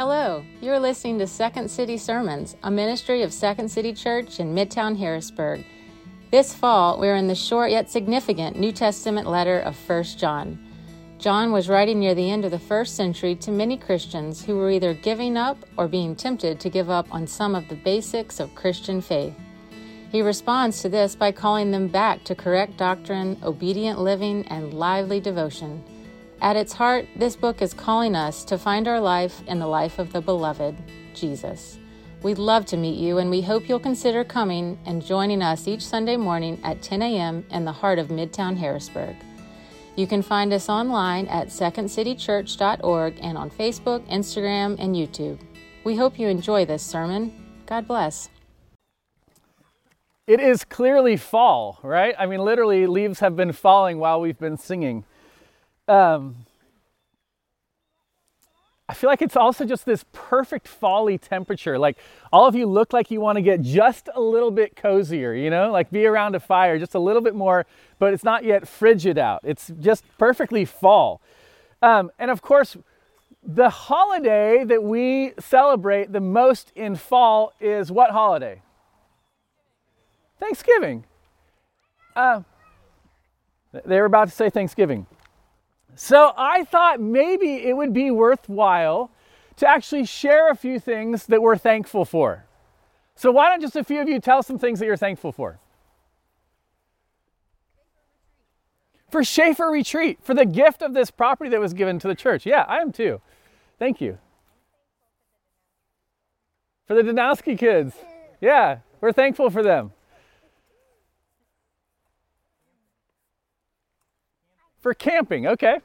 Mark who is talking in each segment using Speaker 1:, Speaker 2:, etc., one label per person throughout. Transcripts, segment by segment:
Speaker 1: Hello, you're listening to Second City Sermons, a ministry of Second City Church in Midtown Harrisburg. This fall, we're in the short yet significant New Testament letter of 1 John. John was writing near the end of the first century to many Christians who were either giving up or being tempted to give up on some of the basics of Christian faith. He responds to this by calling them back to correct doctrine, obedient living, and lively devotion. At its heart, this book is calling us to find our life in the life of the beloved, Jesus. We'd love to meet you, and we hope you'll consider coming and joining us each Sunday morning at 10 a.m. in the heart of Midtown Harrisburg. You can find us online at secondcitychurch.org and on Facebook, Instagram, and YouTube. We hope you enjoy this sermon. God bless.
Speaker 2: It is clearly fall, right? I mean, literally, leaves have been falling while we've been singing. Um, I feel like it's also just this perfect folly temperature. Like all of you look like you want to get just a little bit cozier, you know, like be around a fire just a little bit more, but it's not yet frigid out. It's just perfectly fall. Um, and of course, the holiday that we celebrate the most in fall is what holiday? Thanksgiving. Uh, they were about to say Thanksgiving. So I thought maybe it would be worthwhile to actually share a few things that we're thankful for. So why don't just a few of you tell some things that you're thankful for? For Schaefer Retreat, for the gift of this property that was given to the church. Yeah, I am too. Thank you. For the Danowski kids. Yeah, we're thankful for them. For camping, okay.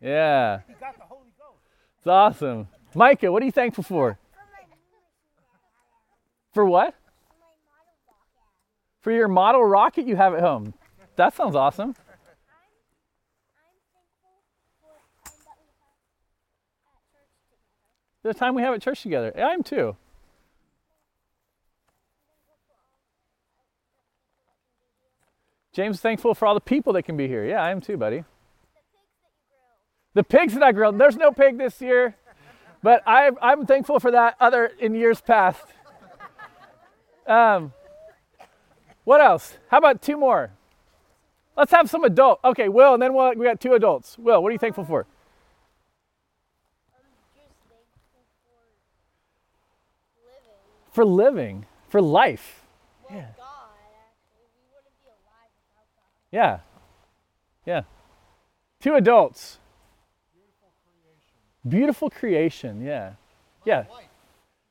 Speaker 2: Yeah. He got the Holy Ghost. It's awesome. Micah, what are you thankful for? For what? For your model rocket you have at home. That sounds awesome. The time we have at church together. Yeah, I'm too. James thankful for all the people that can be here. Yeah, I am too, buddy. The pigs that I grilled. There's no pig this year, but I, I'm thankful for that other in years past. Um, what else? How about two more? Let's have some adult. Okay, Will, and then we'll, we got two adults. Will, what are you thankful for? For living, for life. Yeah. Yeah. Yeah. Two adults. Beautiful creation. Yeah. Yeah. Wife.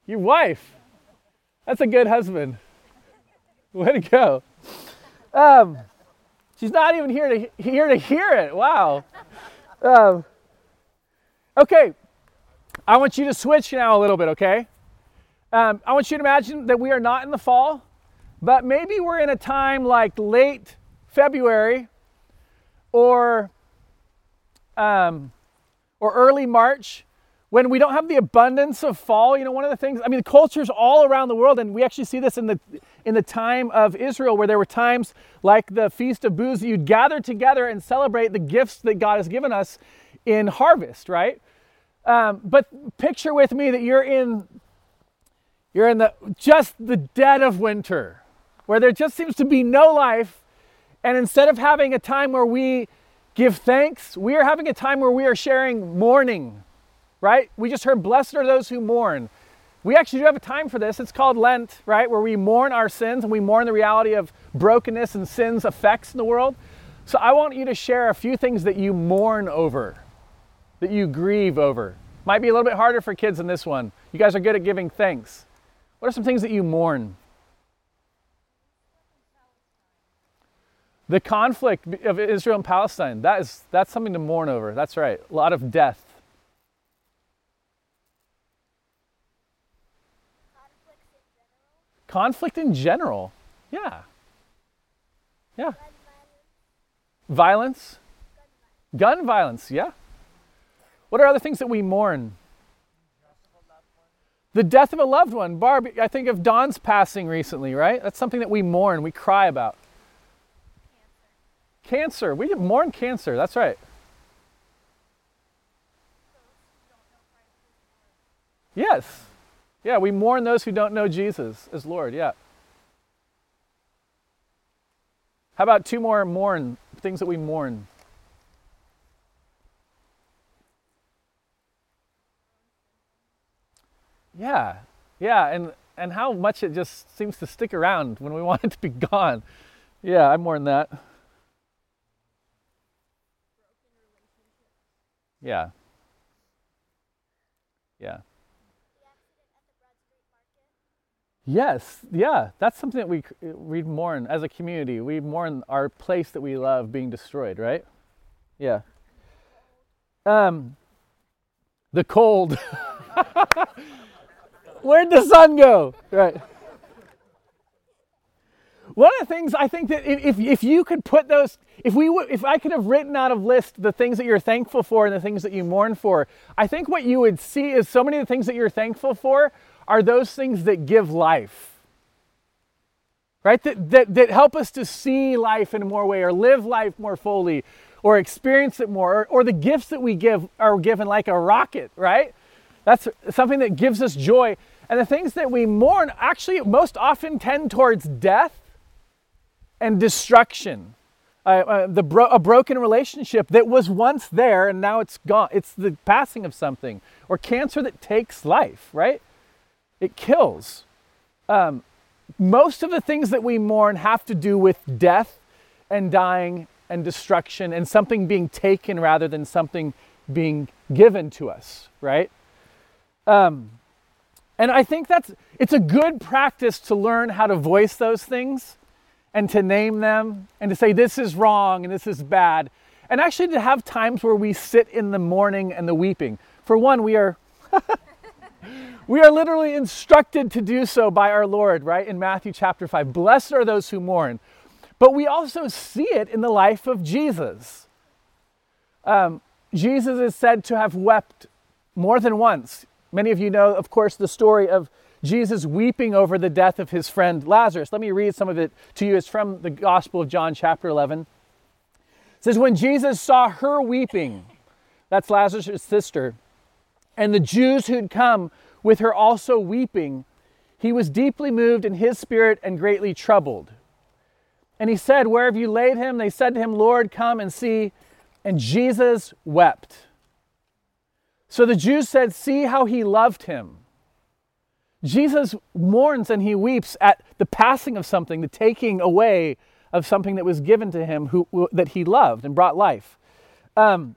Speaker 2: Your wife. That's a good husband. Way to go. Um, she's not even here to here to hear it. Wow. Um, okay, I want you to switch now a little bit. Okay, um, I want you to imagine that we are not in the fall, but maybe we're in a time like late February or, um, or early March when we don't have the abundance of fall. You know, one of the things, I mean, cultures all around the world, and we actually see this in the, in the time of Israel where there were times like the Feast of Booths, you'd gather together and celebrate the gifts that God has given us in harvest, right? Um, but picture with me that you're in you're in the just the dead of winter where there just seems to be no life and instead of having a time where we give thanks, we are having a time where we are sharing mourning, right? We just heard, blessed are those who mourn. We actually do have a time for this. It's called Lent, right? Where we mourn our sins and we mourn the reality of brokenness and sin's effects in the world. So I want you to share a few things that you mourn over, that you grieve over. Might be a little bit harder for kids in this one. You guys are good at giving thanks. What are some things that you mourn? The conflict of Israel and Palestine, that is, that's something to mourn over. That's right. A lot of death. Conflict in general. Yeah. Yeah. Violence. Gun violence, yeah. What are other things that we mourn? The death of a loved one. Barb, I think of Dawn's passing recently, right? That's something that we mourn, we cry about. Cancer. We mourn cancer. That's right. Yes. Yeah, we mourn those who don't know Jesus as Lord. Yeah. How about two more mourn things that we mourn? Yeah. Yeah, and and how much it just seems to stick around when we want it to be gone. Yeah, I mourn that. Yeah. Yeah. Yes, yeah, that's something that we we mourn as a community. We mourn our place that we love being destroyed, right? Yeah. Um, the cold. Where'd the sun go? Right. One of the things I think that if, if you could put those, if we if I could have written out of list the things that you're thankful for and the things that you mourn for, I think what you would see is so many of the things that you're thankful for are those things that give life. Right? That, that, that help us to see life in a more way or live life more fully or experience it more or, or the gifts that we give are given like a rocket, right? That's something that gives us joy. And the things that we mourn actually most often tend towards death and destruction. Uh, uh, the bro- a broken relationship that was once there and now it's gone. It's the passing of something, or cancer that takes life, right? it kills. Um, most of the things that we mourn have to do with death and dying and destruction and something being taken rather than something being given to us, right? Um, and I think that's it's a good practice to learn how to voice those things and to name them and to say this is wrong and this is bad. And actually to have times where we sit in the mourning and the weeping. For one, we are We are literally instructed to do so by our Lord, right? In Matthew chapter 5. Blessed are those who mourn. But we also see it in the life of Jesus. Um, Jesus is said to have wept more than once. Many of you know, of course, the story of Jesus weeping over the death of his friend Lazarus. Let me read some of it to you. It's from the Gospel of John, chapter 11. It says, When Jesus saw her weeping, that's Lazarus' sister, and the Jews who'd come with her also weeping, he was deeply moved in his spirit and greatly troubled. And he said, Where have you laid him? They said to him, Lord, come and see. And Jesus wept. So the Jews said, See how he loved him. Jesus mourns and he weeps at the passing of something, the taking away of something that was given to him who, that he loved and brought life. Um,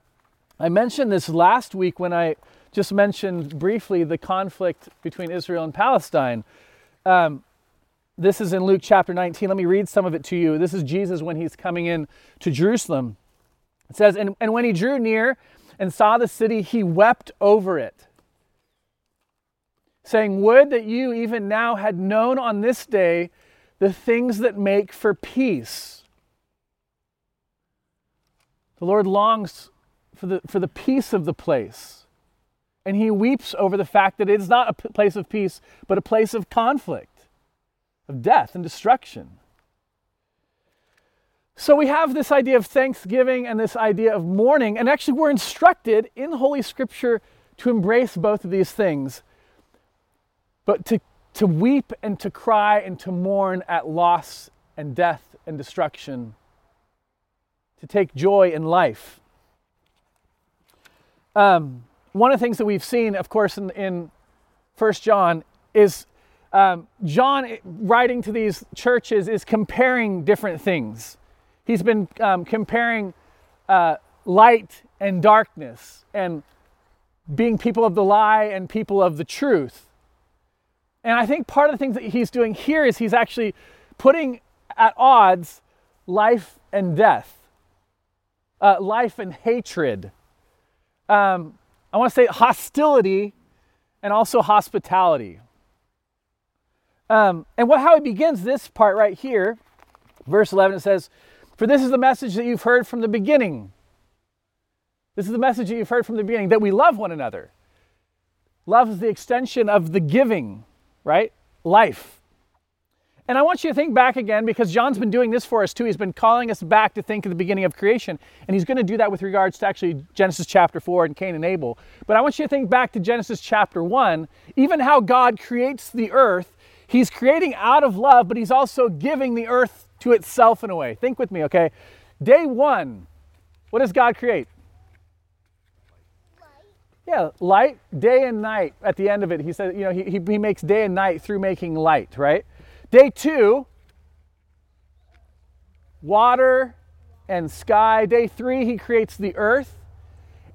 Speaker 2: I mentioned this last week when I just mentioned briefly the conflict between Israel and Palestine. Um, this is in Luke chapter 19. Let me read some of it to you. This is Jesus when he's coming in to Jerusalem. It says, And, and when he drew near and saw the city, he wept over it, saying, Would that you even now had known on this day the things that make for peace. The Lord longs for the, for the peace of the place and he weeps over the fact that it is not a place of peace, but a place of conflict, of death and destruction. So we have this idea of thanksgiving and this idea of mourning, and actually we're instructed in Holy Scripture to embrace both of these things, but to, to weep and to cry and to mourn at loss and death and destruction, to take joy in life. Um, one of the things that we've seen, of course, in, in 1 John is um, John writing to these churches is comparing different things. He's been um, comparing uh, light and darkness and being people of the lie and people of the truth. And I think part of the things that he's doing here is he's actually putting at odds life and death, uh, life and hatred. Um, I want to say hostility and also hospitality. Um, and what, how he begins this part right here, verse 11, it says, For this is the message that you've heard from the beginning. This is the message that you've heard from the beginning that we love one another. Love is the extension of the giving, right? Life. And I want you to think back again because John's been doing this for us too. He's been calling us back to think of the beginning of creation. And he's going to do that with regards to actually Genesis chapter 4 and Cain and Abel. But I want you to think back to Genesis chapter 1, even how God creates the earth. He's creating out of love, but he's also giving the earth to itself in a way. Think with me, okay? Day one, what does God create? Yeah, light, day and night. At the end of it, he said, you know, he, he makes day and night through making light, right? Day two, water and sky. Day three, he creates the earth.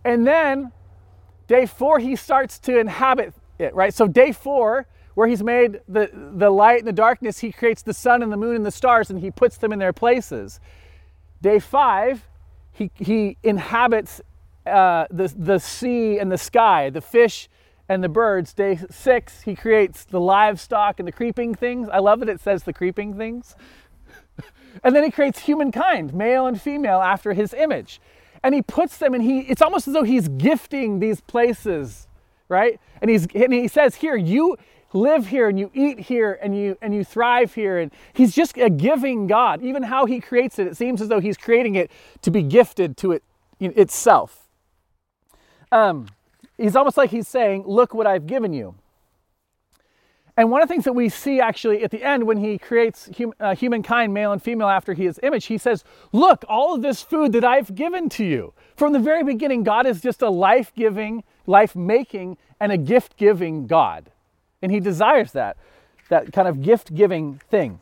Speaker 2: And then day four, he starts to inhabit it, right? So day four, where he's made the, the light and the darkness, he creates the sun and the moon and the stars and he puts them in their places. Day five, he, he inhabits uh, the, the sea and the sky, the fish and the birds. Day six, he creates the livestock and the creeping things. I love that it says the creeping things. and then he creates humankind, male and female, after his image. And he puts them and he it's almost as though he's gifting these places, right? And he's and he says, Here, you live here and you eat here and you and you thrive here. And he's just a giving God. Even how he creates it, it seems as though he's creating it to be gifted to it itself. Um, he's almost like he's saying, Look what I've given you. And one of the things that we see actually at the end when he creates hum, uh, humankind, male and female, after his image, he says, Look, all of this food that I've given to you. From the very beginning, God is just a life giving, life making, and a gift giving God. And he desires that, that kind of gift giving thing.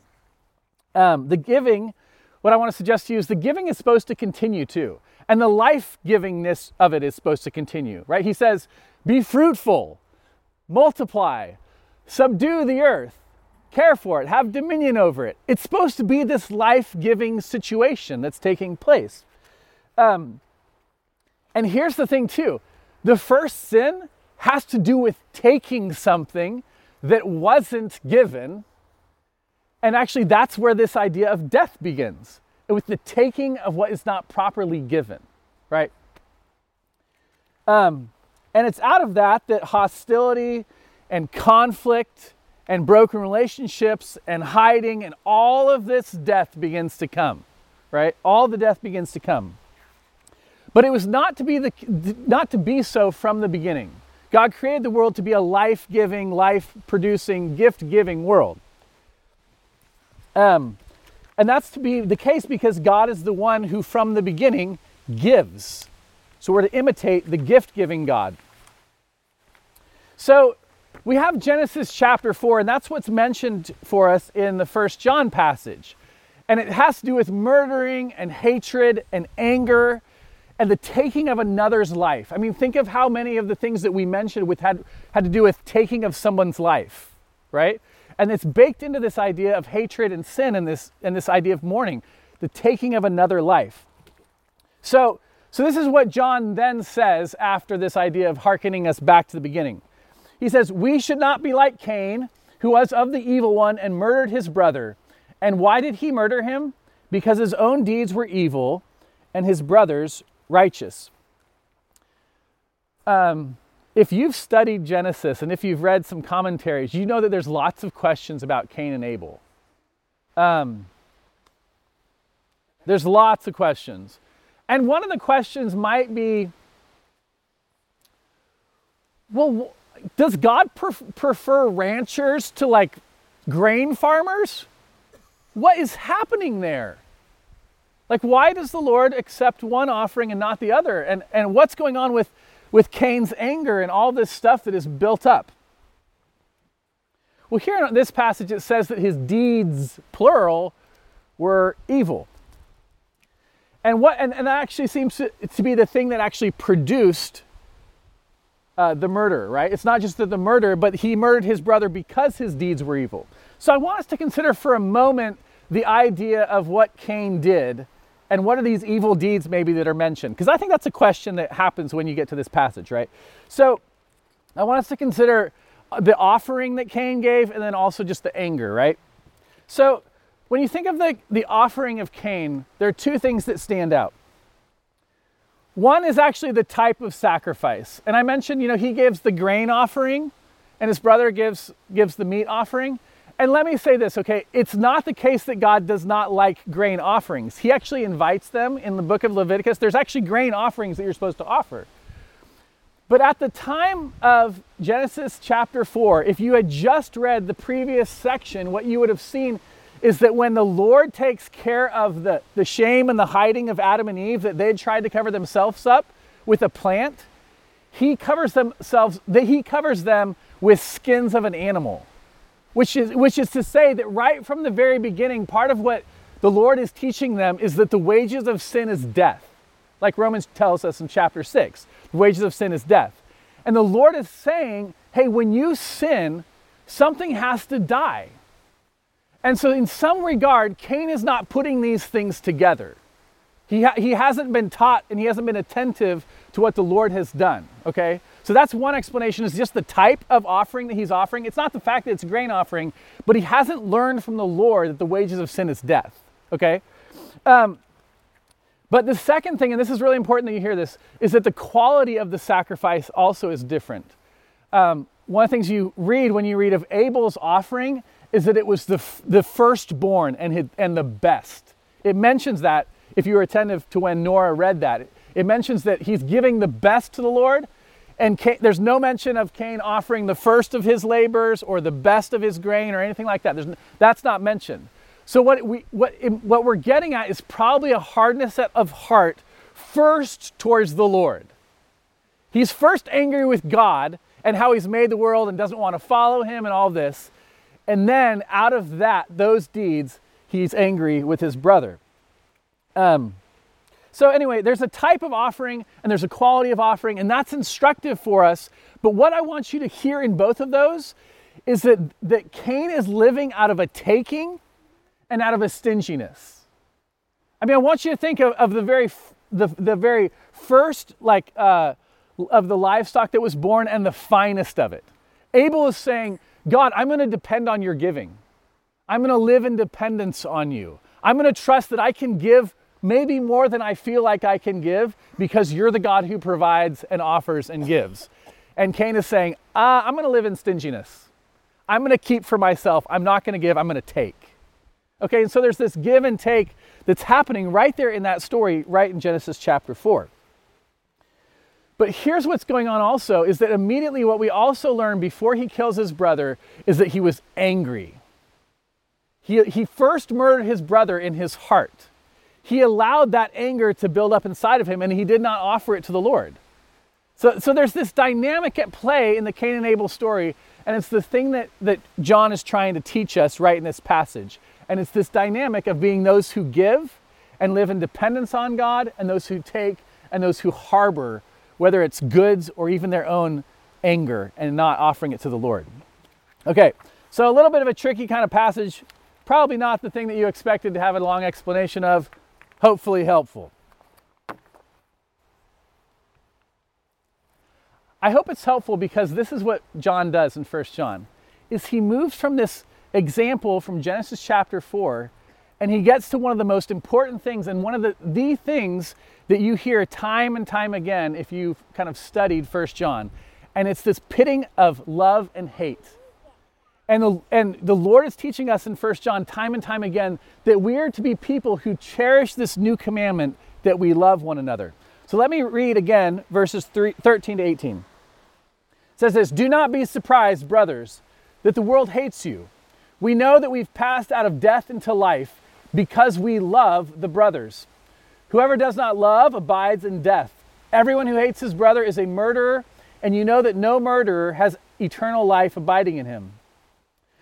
Speaker 2: Um, the giving, what I want to suggest to you is the giving is supposed to continue too. And the life givingness of it is supposed to continue, right? He says, Be fruitful, multiply, subdue the earth, care for it, have dominion over it. It's supposed to be this life giving situation that's taking place. Um, and here's the thing, too the first sin has to do with taking something that wasn't given. And actually, that's where this idea of death begins with the taking of what is not properly given, right? Um, and it's out of that that hostility and conflict and broken relationships and hiding and all of this death begins to come, right? All the death begins to come. But it was not to be the not to be so from the beginning. God created the world to be a life-giving, life-producing, gift-giving world. Um, and that's to be the case because God is the one who, from the beginning, gives. So we're to imitate the gift giving God. So we have Genesis chapter 4, and that's what's mentioned for us in the first John passage. And it has to do with murdering and hatred and anger and the taking of another's life. I mean, think of how many of the things that we mentioned with had, had to do with taking of someone's life, right? And it's baked into this idea of hatred and sin and this, and this idea of mourning, the taking of another life. So, so this is what John then says after this idea of hearkening us back to the beginning. He says, We should not be like Cain, who was of the evil one and murdered his brother. And why did he murder him? Because his own deeds were evil and his brother's righteous. Um, if you've studied Genesis and if you've read some commentaries, you know that there's lots of questions about Cain and Abel. Um, there's lots of questions. And one of the questions might be well, does God pref- prefer ranchers to like grain farmers? What is happening there? Like, why does the Lord accept one offering and not the other? And, and what's going on with with Cain's anger and all this stuff that is built up. Well, here in this passage, it says that his deeds, plural, were evil. And what and, and that actually seems to, to be the thing that actually produced uh, the murder, right? It's not just that the murder, but he murdered his brother because his deeds were evil. So I want us to consider for a moment the idea of what Cain did and what are these evil deeds maybe that are mentioned? Because I think that's a question that happens when you get to this passage, right? So I want us to consider uh, the offering that Cain gave and then also just the anger, right? So when you think of the, the offering of Cain, there are two things that stand out. One is actually the type of sacrifice. And I mentioned, you know, he gives the grain offering and his brother gives gives the meat offering. And let me say this, okay? It's not the case that God does not like grain offerings. He actually invites them in the book of Leviticus. There's actually grain offerings that you're supposed to offer. But at the time of Genesis chapter 4, if you had just read the previous section, what you would have seen is that when the Lord takes care of the, the shame and the hiding of Adam and Eve, that they'd tried to cover themselves up with a plant, he covers themselves, that he covers them with skins of an animal. Which is, which is to say that right from the very beginning, part of what the Lord is teaching them is that the wages of sin is death. Like Romans tells us in chapter 6, the wages of sin is death. And the Lord is saying, hey, when you sin, something has to die. And so, in some regard, Cain is not putting these things together. He, ha- he hasn't been taught and he hasn't been attentive to what the Lord has done, okay? So that's one explanation is just the type of offering that he's offering. It's not the fact that it's a grain offering, but he hasn't learned from the Lord that the wages of sin is death, okay? Um, but the second thing, and this is really important that you hear this, is that the quality of the sacrifice also is different. Um, one of the things you read when you read of Abel's offering is that it was the, the firstborn and, his, and the best. It mentions that if you were attentive to when Nora read that. It mentions that he's giving the best to the Lord, and Cain, there's no mention of Cain offering the first of his labors or the best of his grain or anything like that. That's not mentioned. So what, we, what, what we're getting at is probably a hardness of heart first towards the Lord. He's first angry with God and how he's made the world and doesn't want to follow him and all this. And then out of that, those deeds, he's angry with his brother. Um, so, anyway, there's a type of offering and there's a quality of offering, and that's instructive for us. But what I want you to hear in both of those is that, that Cain is living out of a taking and out of a stinginess. I mean, I want you to think of, of the, very, the, the very first, like, uh, of the livestock that was born and the finest of it. Abel is saying, God, I'm going to depend on your giving. I'm going to live in dependence on you. I'm going to trust that I can give maybe more than I feel like I can give because you're the God who provides and offers and gives. And Cain is saying, uh, I'm going to live in stinginess. I'm going to keep for myself. I'm not going to give. I'm going to take. Okay, and so there's this give and take that's happening right there in that story, right in Genesis chapter 4. But here's what's going on also is that immediately what we also learn before he kills his brother is that he was angry. He, he first murdered his brother in his heart he allowed that anger to build up inside of him and he did not offer it to the Lord. So, so there's this dynamic at play in the Cain and Abel story, and it's the thing that, that John is trying to teach us right in this passage. And it's this dynamic of being those who give and live in dependence on God, and those who take and those who harbor, whether it's goods or even their own anger, and not offering it to the Lord. Okay, so a little bit of a tricky kind of passage, probably not the thing that you expected to have a long explanation of hopefully helpful. I hope it's helpful because this is what John does in 1 John. Is he moves from this example from Genesis chapter 4 and he gets to one of the most important things and one of the, the things that you hear time and time again if you've kind of studied 1 John. And it's this pitting of love and hate. And the, and the Lord is teaching us in 1 John time and time again that we are to be people who cherish this new commandment that we love one another. So let me read again verses 3, 13 to 18. It says this Do not be surprised, brothers, that the world hates you. We know that we've passed out of death into life because we love the brothers. Whoever does not love abides in death. Everyone who hates his brother is a murderer, and you know that no murderer has eternal life abiding in him.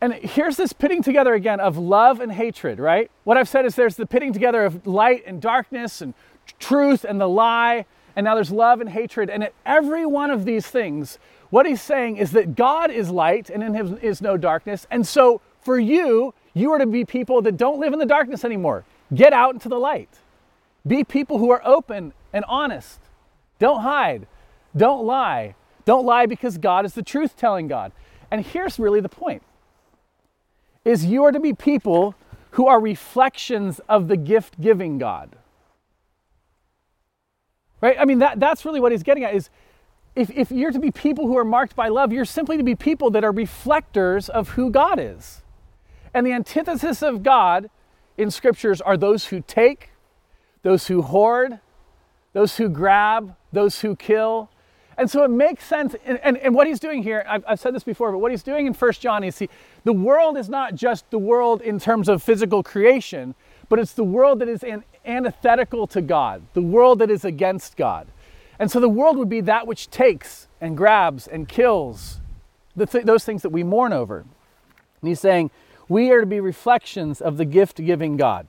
Speaker 2: And here's this pitting together again of love and hatred, right? What I've said is there's the pitting together of light and darkness and truth and the lie, and now there's love and hatred. And at every one of these things, what he's saying is that God is light and in him is no darkness. And so for you, you are to be people that don't live in the darkness anymore. Get out into the light. Be people who are open and honest. Don't hide. Don't lie. Don't lie because God is the truth telling God. And here's really the point. Is you are to be people who are reflections of the gift giving God. Right? I mean that that's really what he's getting at is if, if you're to be people who are marked by love, you're simply to be people that are reflectors of who God is. And the antithesis of God in scriptures are those who take, those who hoard, those who grab, those who kill. And so it makes sense. And, and, and what he's doing here, I've, I've, said this before, but what he's doing in First John is see, the world is not just the world in terms of physical creation, but it's the world that is an, antithetical to God, the world that is against God. And so the world would be that which takes and grabs and kills th- those things that we mourn over. And he's saying, we are to be reflections of the gift giving God.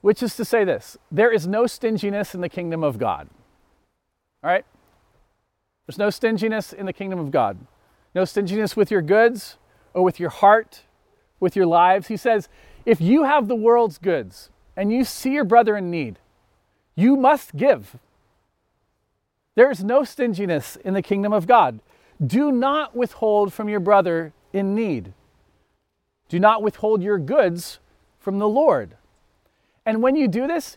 Speaker 2: Which is to say this there is no stinginess in the kingdom of God. All right? There's no stinginess in the kingdom of God. No stinginess with your goods or with your heart, with your lives. He says, if you have the world's goods and you see your brother in need, you must give. There is no stinginess in the kingdom of God. Do not withhold from your brother in need. Do not withhold your goods from the Lord. And when you do this,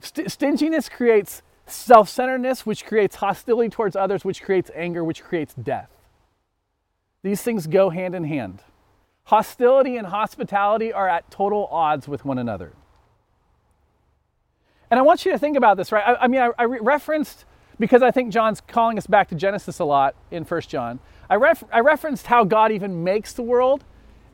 Speaker 2: st- stinginess creates self centeredness, which creates hostility towards others, which creates anger, which creates death. These things go hand in hand. Hostility and hospitality are at total odds with one another. And I want you to think about this, right? I, I mean, I, I re- referenced, because I think John's calling us back to Genesis a lot in First John, I, ref- I referenced how God even makes the world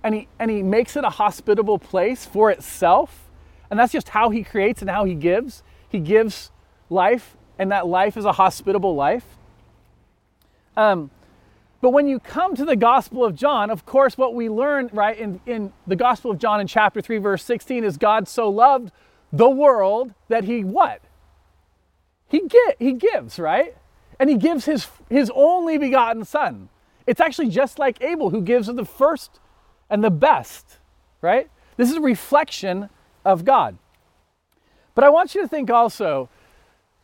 Speaker 2: and he, and he makes it a hospitable place for itself. And that's just how he creates and how he gives. He gives life, and that life is a hospitable life. Um, but when you come to the Gospel of John, of course, what we learn, right, in, in the Gospel of John in chapter 3, verse 16 is God so loved the world that he what? He get he gives, right? And he gives his his only begotten son. It's actually just like Abel who gives of the first and the best, right? This is a reflection of God. But I want you to think also,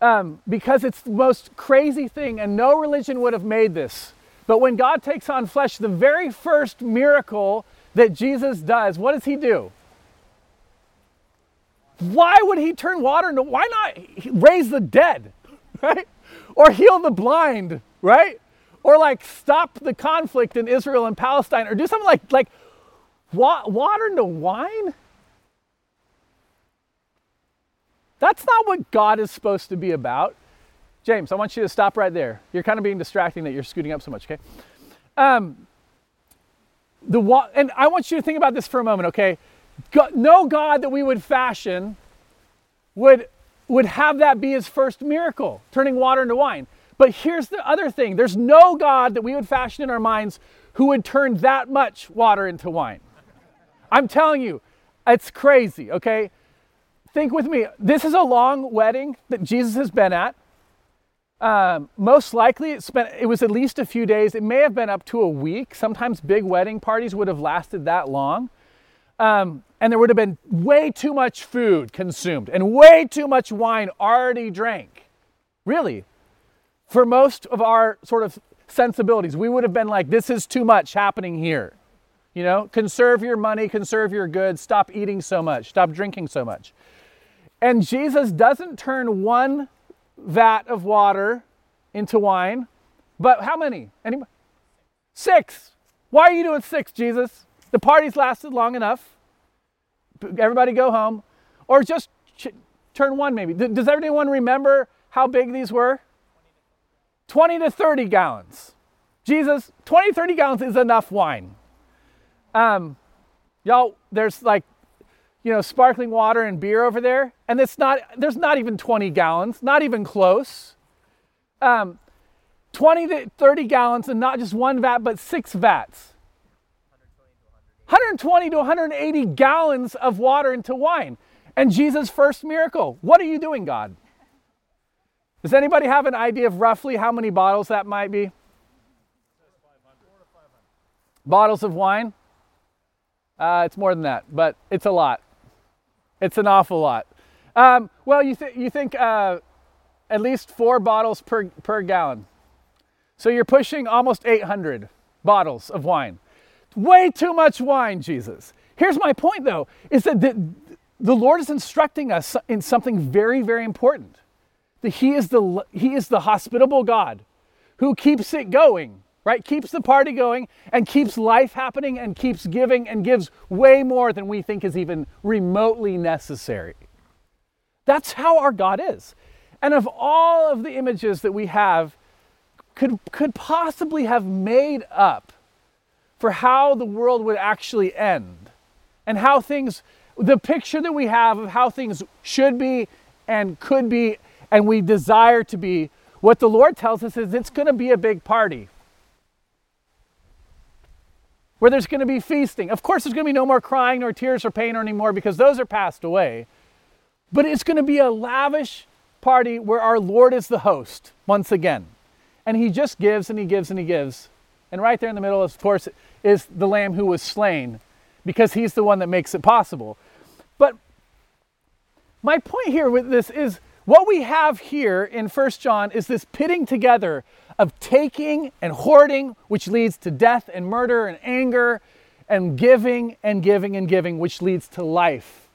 Speaker 2: um, because it's the most crazy thing, and no religion would have made this. But when God takes on flesh, the very first miracle that Jesus does, what does he do? Why would he turn water into, why not raise the dead, right? Or heal the blind, right? Or like stop the conflict in Israel and Palestine, or do something like, like wa- water into wine? That's not what God is supposed to be about. James, I want you to stop right there. You're kind of being distracting that you're scooting up so much, okay? Um, the wa- and I want you to think about this for a moment, okay? No God that we would fashion would, would have that be his first miracle, turning water into wine. But here's the other thing there's no God that we would fashion in our minds who would turn that much water into wine. I'm telling you, it's crazy, okay? Think with me. This is a long wedding that Jesus has been at. Um, most likely, it, spent, it was at least a few days. It may have been up to a week. Sometimes big wedding parties would have lasted that long. Um, and there would have been way too much food consumed and way too much wine already drank. Really. For most of our sort of sensibilities, we would have been like, this is too much happening here. You know, conserve your money, conserve your goods, stop eating so much, stop drinking so much. And Jesus doesn't turn one vat of water into wine, but how many? Anybody? Six. Why are you doing six, Jesus? The party's lasted long enough. Everybody go home. Or just ch- turn one, maybe. Does everyone remember how big these were? 20 to 30 gallons. Jesus, 20, 30 gallons is enough wine. Um, y'all, there's like, you know, sparkling water and beer over there, and it's not, there's not even 20 gallons, not even close. Um, 20 to 30 gallons, and not just one vat, but six vats. 120 to 180 gallons of water into wine. And Jesus' first miracle. What are you doing, God? Does anybody have an idea of roughly how many bottles that might be? Bottles of wine? Uh, it's more than that, but it's a lot. It's an awful lot. Um, well, you, th- you think uh, at least four bottles per, per gallon. So you're pushing almost 800 bottles of wine. Way too much wine, Jesus. Here's my point, though, is that the, the Lord is instructing us in something very, very important. That He is the He is the hospitable God who keeps it going, right? Keeps the party going and keeps life happening and keeps giving and gives way more than we think is even remotely necessary. That's how our God is. And of all of the images that we have, could, could possibly have made up for how the world would actually end and how things, the picture that we have of how things should be and could be and we desire to be, what the Lord tells us is it's going to be a big party where there's going to be feasting. Of course, there's going to be no more crying, nor tears, or pain, or anymore because those are passed away. But it's going to be a lavish party where our Lord is the host once again. And he just gives and he gives and he gives. And right there in the middle, of course, is the lamb who was slain because he's the one that makes it possible. But my point here with this is what we have here in First John is this pitting together of taking and hoarding, which leads to death and murder and anger, and giving and giving and giving, which leads to life,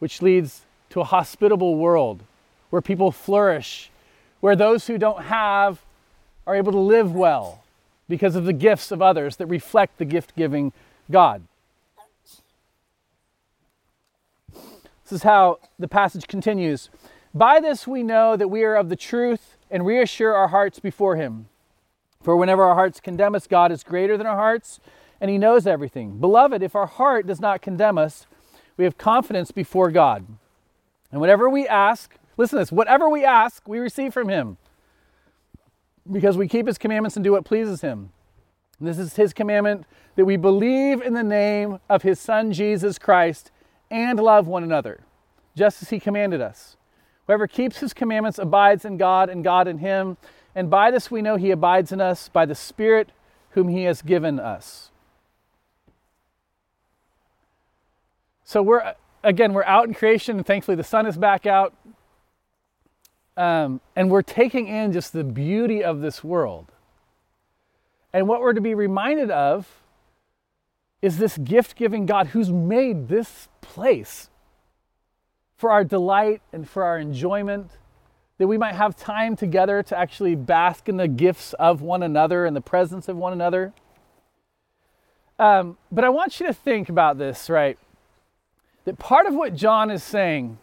Speaker 2: which leads to a hospitable world where people flourish, where those who don't have are able to live well because of the gifts of others that reflect the gift giving God. This is how the passage continues. By this we know that we are of the truth and reassure our hearts before Him. For whenever our hearts condemn us, God is greater than our hearts, and He knows everything. Beloved, if our heart does not condemn us, we have confidence before God. And whatever we ask, listen to this, whatever we ask, we receive from Him, because we keep His commandments and do what pleases Him. And this is His commandment that we believe in the name of His Son, Jesus Christ and love one another, just as he commanded us. Whoever keeps his commandments abides in God and God in him. And by this we know he abides in us by the Spirit whom he has given us. So we're, again, we're out in creation, and thankfully the sun is back out. Um, and we're taking in just the beauty of this world. And what we're to be reminded of is this gift giving God who's made this place for our delight and for our enjoyment, that we might have time together to actually bask in the gifts of one another and the presence of one another. Um, but I want you to think about this, right? That part of what John is saying,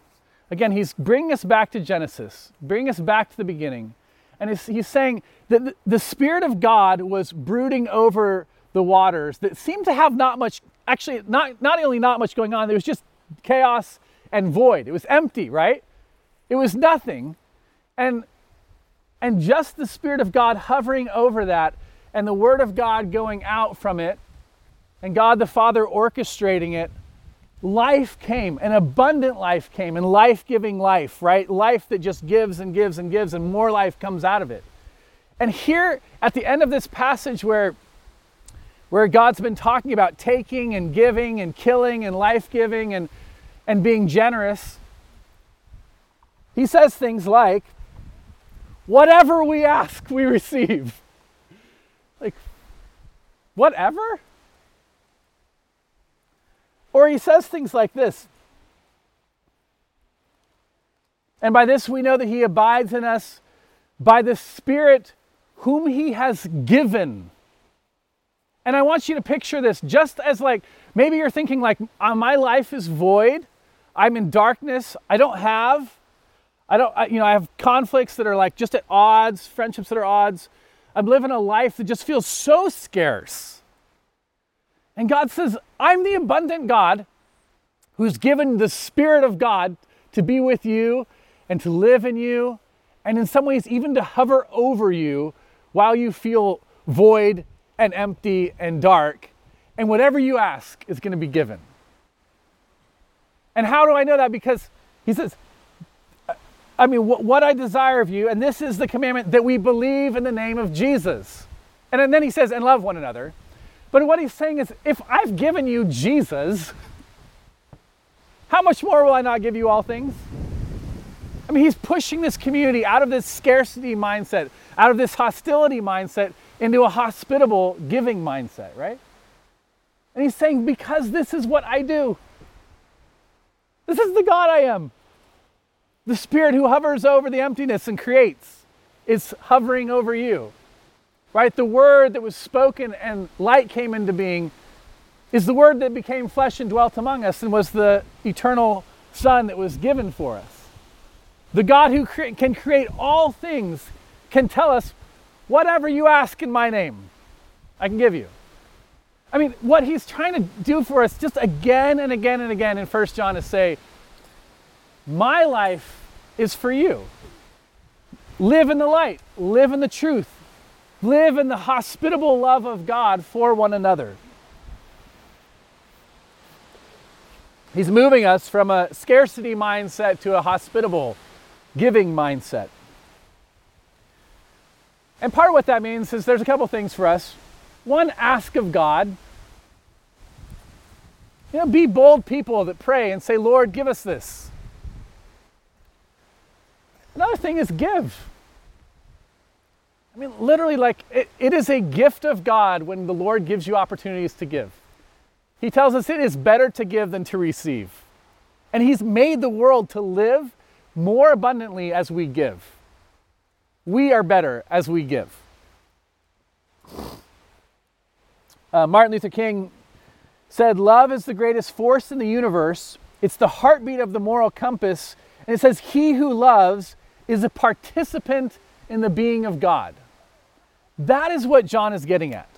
Speaker 2: again, he's bringing us back to Genesis, bringing us back to the beginning. And he's, he's saying that the Spirit of God was brooding over the waters that seemed to have not much, actually, not, not only not much going on, there was just chaos and void. It was empty, right? It was nothing. And, and just the Spirit of God hovering over that and the Word of God going out from it and God the Father orchestrating it, life came, an abundant life came, and life giving life, right? Life that just gives and gives and gives, and more life comes out of it. And here at the end of this passage, where where God's been talking about taking and giving and killing and life giving and, and being generous, he says things like, Whatever we ask, we receive. Like, whatever? Or he says things like this. And by this we know that he abides in us by the Spirit whom he has given. And I want you to picture this just as like maybe you're thinking like uh, my life is void. I'm in darkness. I don't have I don't I, you know I have conflicts that are like just at odds, friendships that are odds. I'm living a life that just feels so scarce. And God says, "I'm the abundant God who's given the spirit of God to be with you and to live in you and in some ways even to hover over you while you feel void and empty and dark, and whatever you ask is going to be given. And how do I know that? Because he says, I mean, what I desire of you, and this is the commandment that we believe in the name of Jesus. And then he says, and love one another. But what he's saying is, if I've given you Jesus, how much more will I not give you all things? I mean, he's pushing this community out of this scarcity mindset, out of this hostility mindset, into a hospitable giving mindset, right? And he's saying, because this is what I do. This is the God I am. The Spirit who hovers over the emptiness and creates is hovering over you. Right? The word that was spoken and light came into being is the word that became flesh and dwelt among us and was the eternal Son that was given for us. The God who cre- can create all things can tell us whatever you ask in my name, I can give you. I mean, what he's trying to do for us just again and again and again in 1 John is say, My life is for you. Live in the light, live in the truth, live in the hospitable love of God for one another. He's moving us from a scarcity mindset to a hospitable, giving mindset. And part of what that means is there's a couple things for us. One, ask of God. You know, be bold people that pray and say, Lord, give us this. Another thing is give. I mean, literally, like, it, it is a gift of God when the Lord gives you opportunities to give. He tells us it is better to give than to receive. And He's made the world to live more abundantly as we give. We are better as we give. Uh, Martin Luther King said, Love is the greatest force in the universe. It's the heartbeat of the moral compass. And it says, He who loves is a participant in the being of God. That is what John is getting at.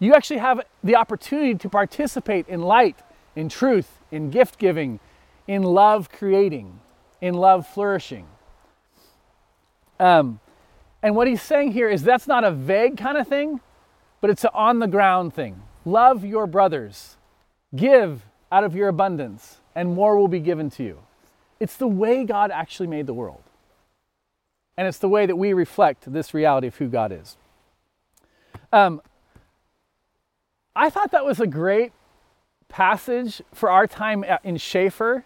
Speaker 2: You actually have the opportunity to participate in light, in truth, in gift giving, in love creating, in love flourishing. Um, and what he's saying here is that's not a vague kind of thing, but it's an on the ground thing. Love your brothers, give out of your abundance, and more will be given to you. It's the way God actually made the world. And it's the way that we reflect this reality of who God is. Um, I thought that was a great passage for our time in Schaefer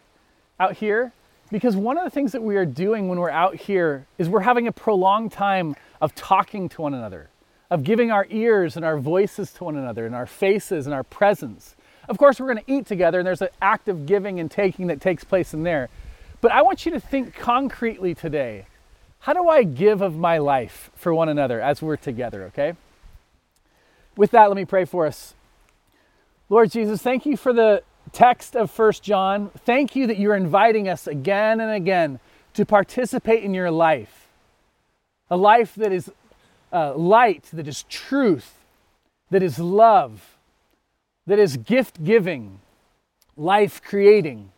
Speaker 2: out here because one of the things that we are doing when we're out here is we're having a prolonged time of talking to one another, of giving our ears and our voices to one another, and our faces and our presence. Of course, we're going to eat together, and there's an act of giving and taking that takes place in there. But I want you to think concretely today how do I give of my life for one another as we're together, okay? With that, let me pray for us. Lord Jesus, thank you for the text of First John. Thank you that you're inviting us again and again to participate in your life. A life that is uh, light, that is truth, that is love, that is gift giving, life creating.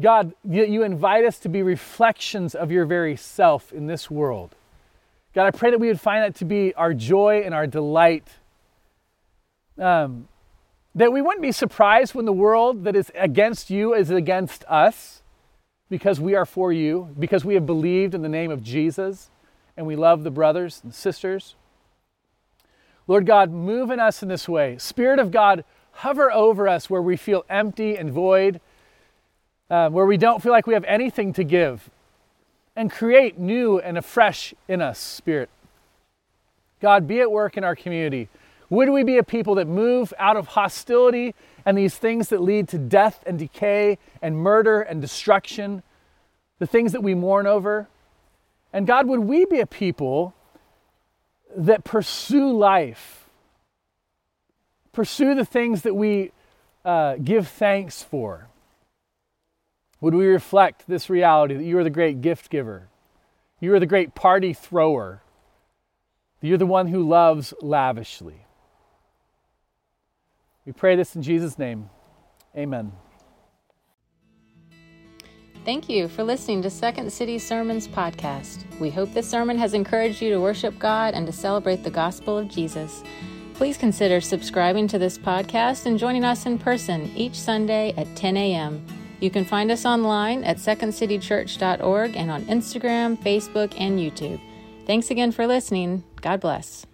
Speaker 2: God, you invite us to be reflections of your very self in this world. God, I pray that we would find that to be our joy and our delight. Um, that we wouldn't be surprised when the world that is against you is against us because we are for you, because we have believed in the name of Jesus and we love the brothers and sisters. Lord God, move in us in this way. Spirit of God, hover over us where we feel empty and void, uh, where we don't feel like we have anything to give, and create new and afresh in us, Spirit. God, be at work in our community. Would we be a people that move out of hostility and these things that lead to death and decay and murder and destruction, the things that we mourn over? And God, would we be a people that pursue life, pursue the things that we uh, give thanks for? Would we reflect this reality that you are the great gift giver? You are the great party thrower. You're the one who loves lavishly. We pray this in Jesus' name. Amen.
Speaker 1: Thank you for listening to Second City Sermons podcast. We hope this sermon has encouraged you to worship God and to celebrate the gospel of Jesus. Please consider subscribing to this podcast and joining us in person each Sunday at 10 a.m. You can find us online at secondcitychurch.org and on Instagram, Facebook, and YouTube. Thanks again for listening. God bless.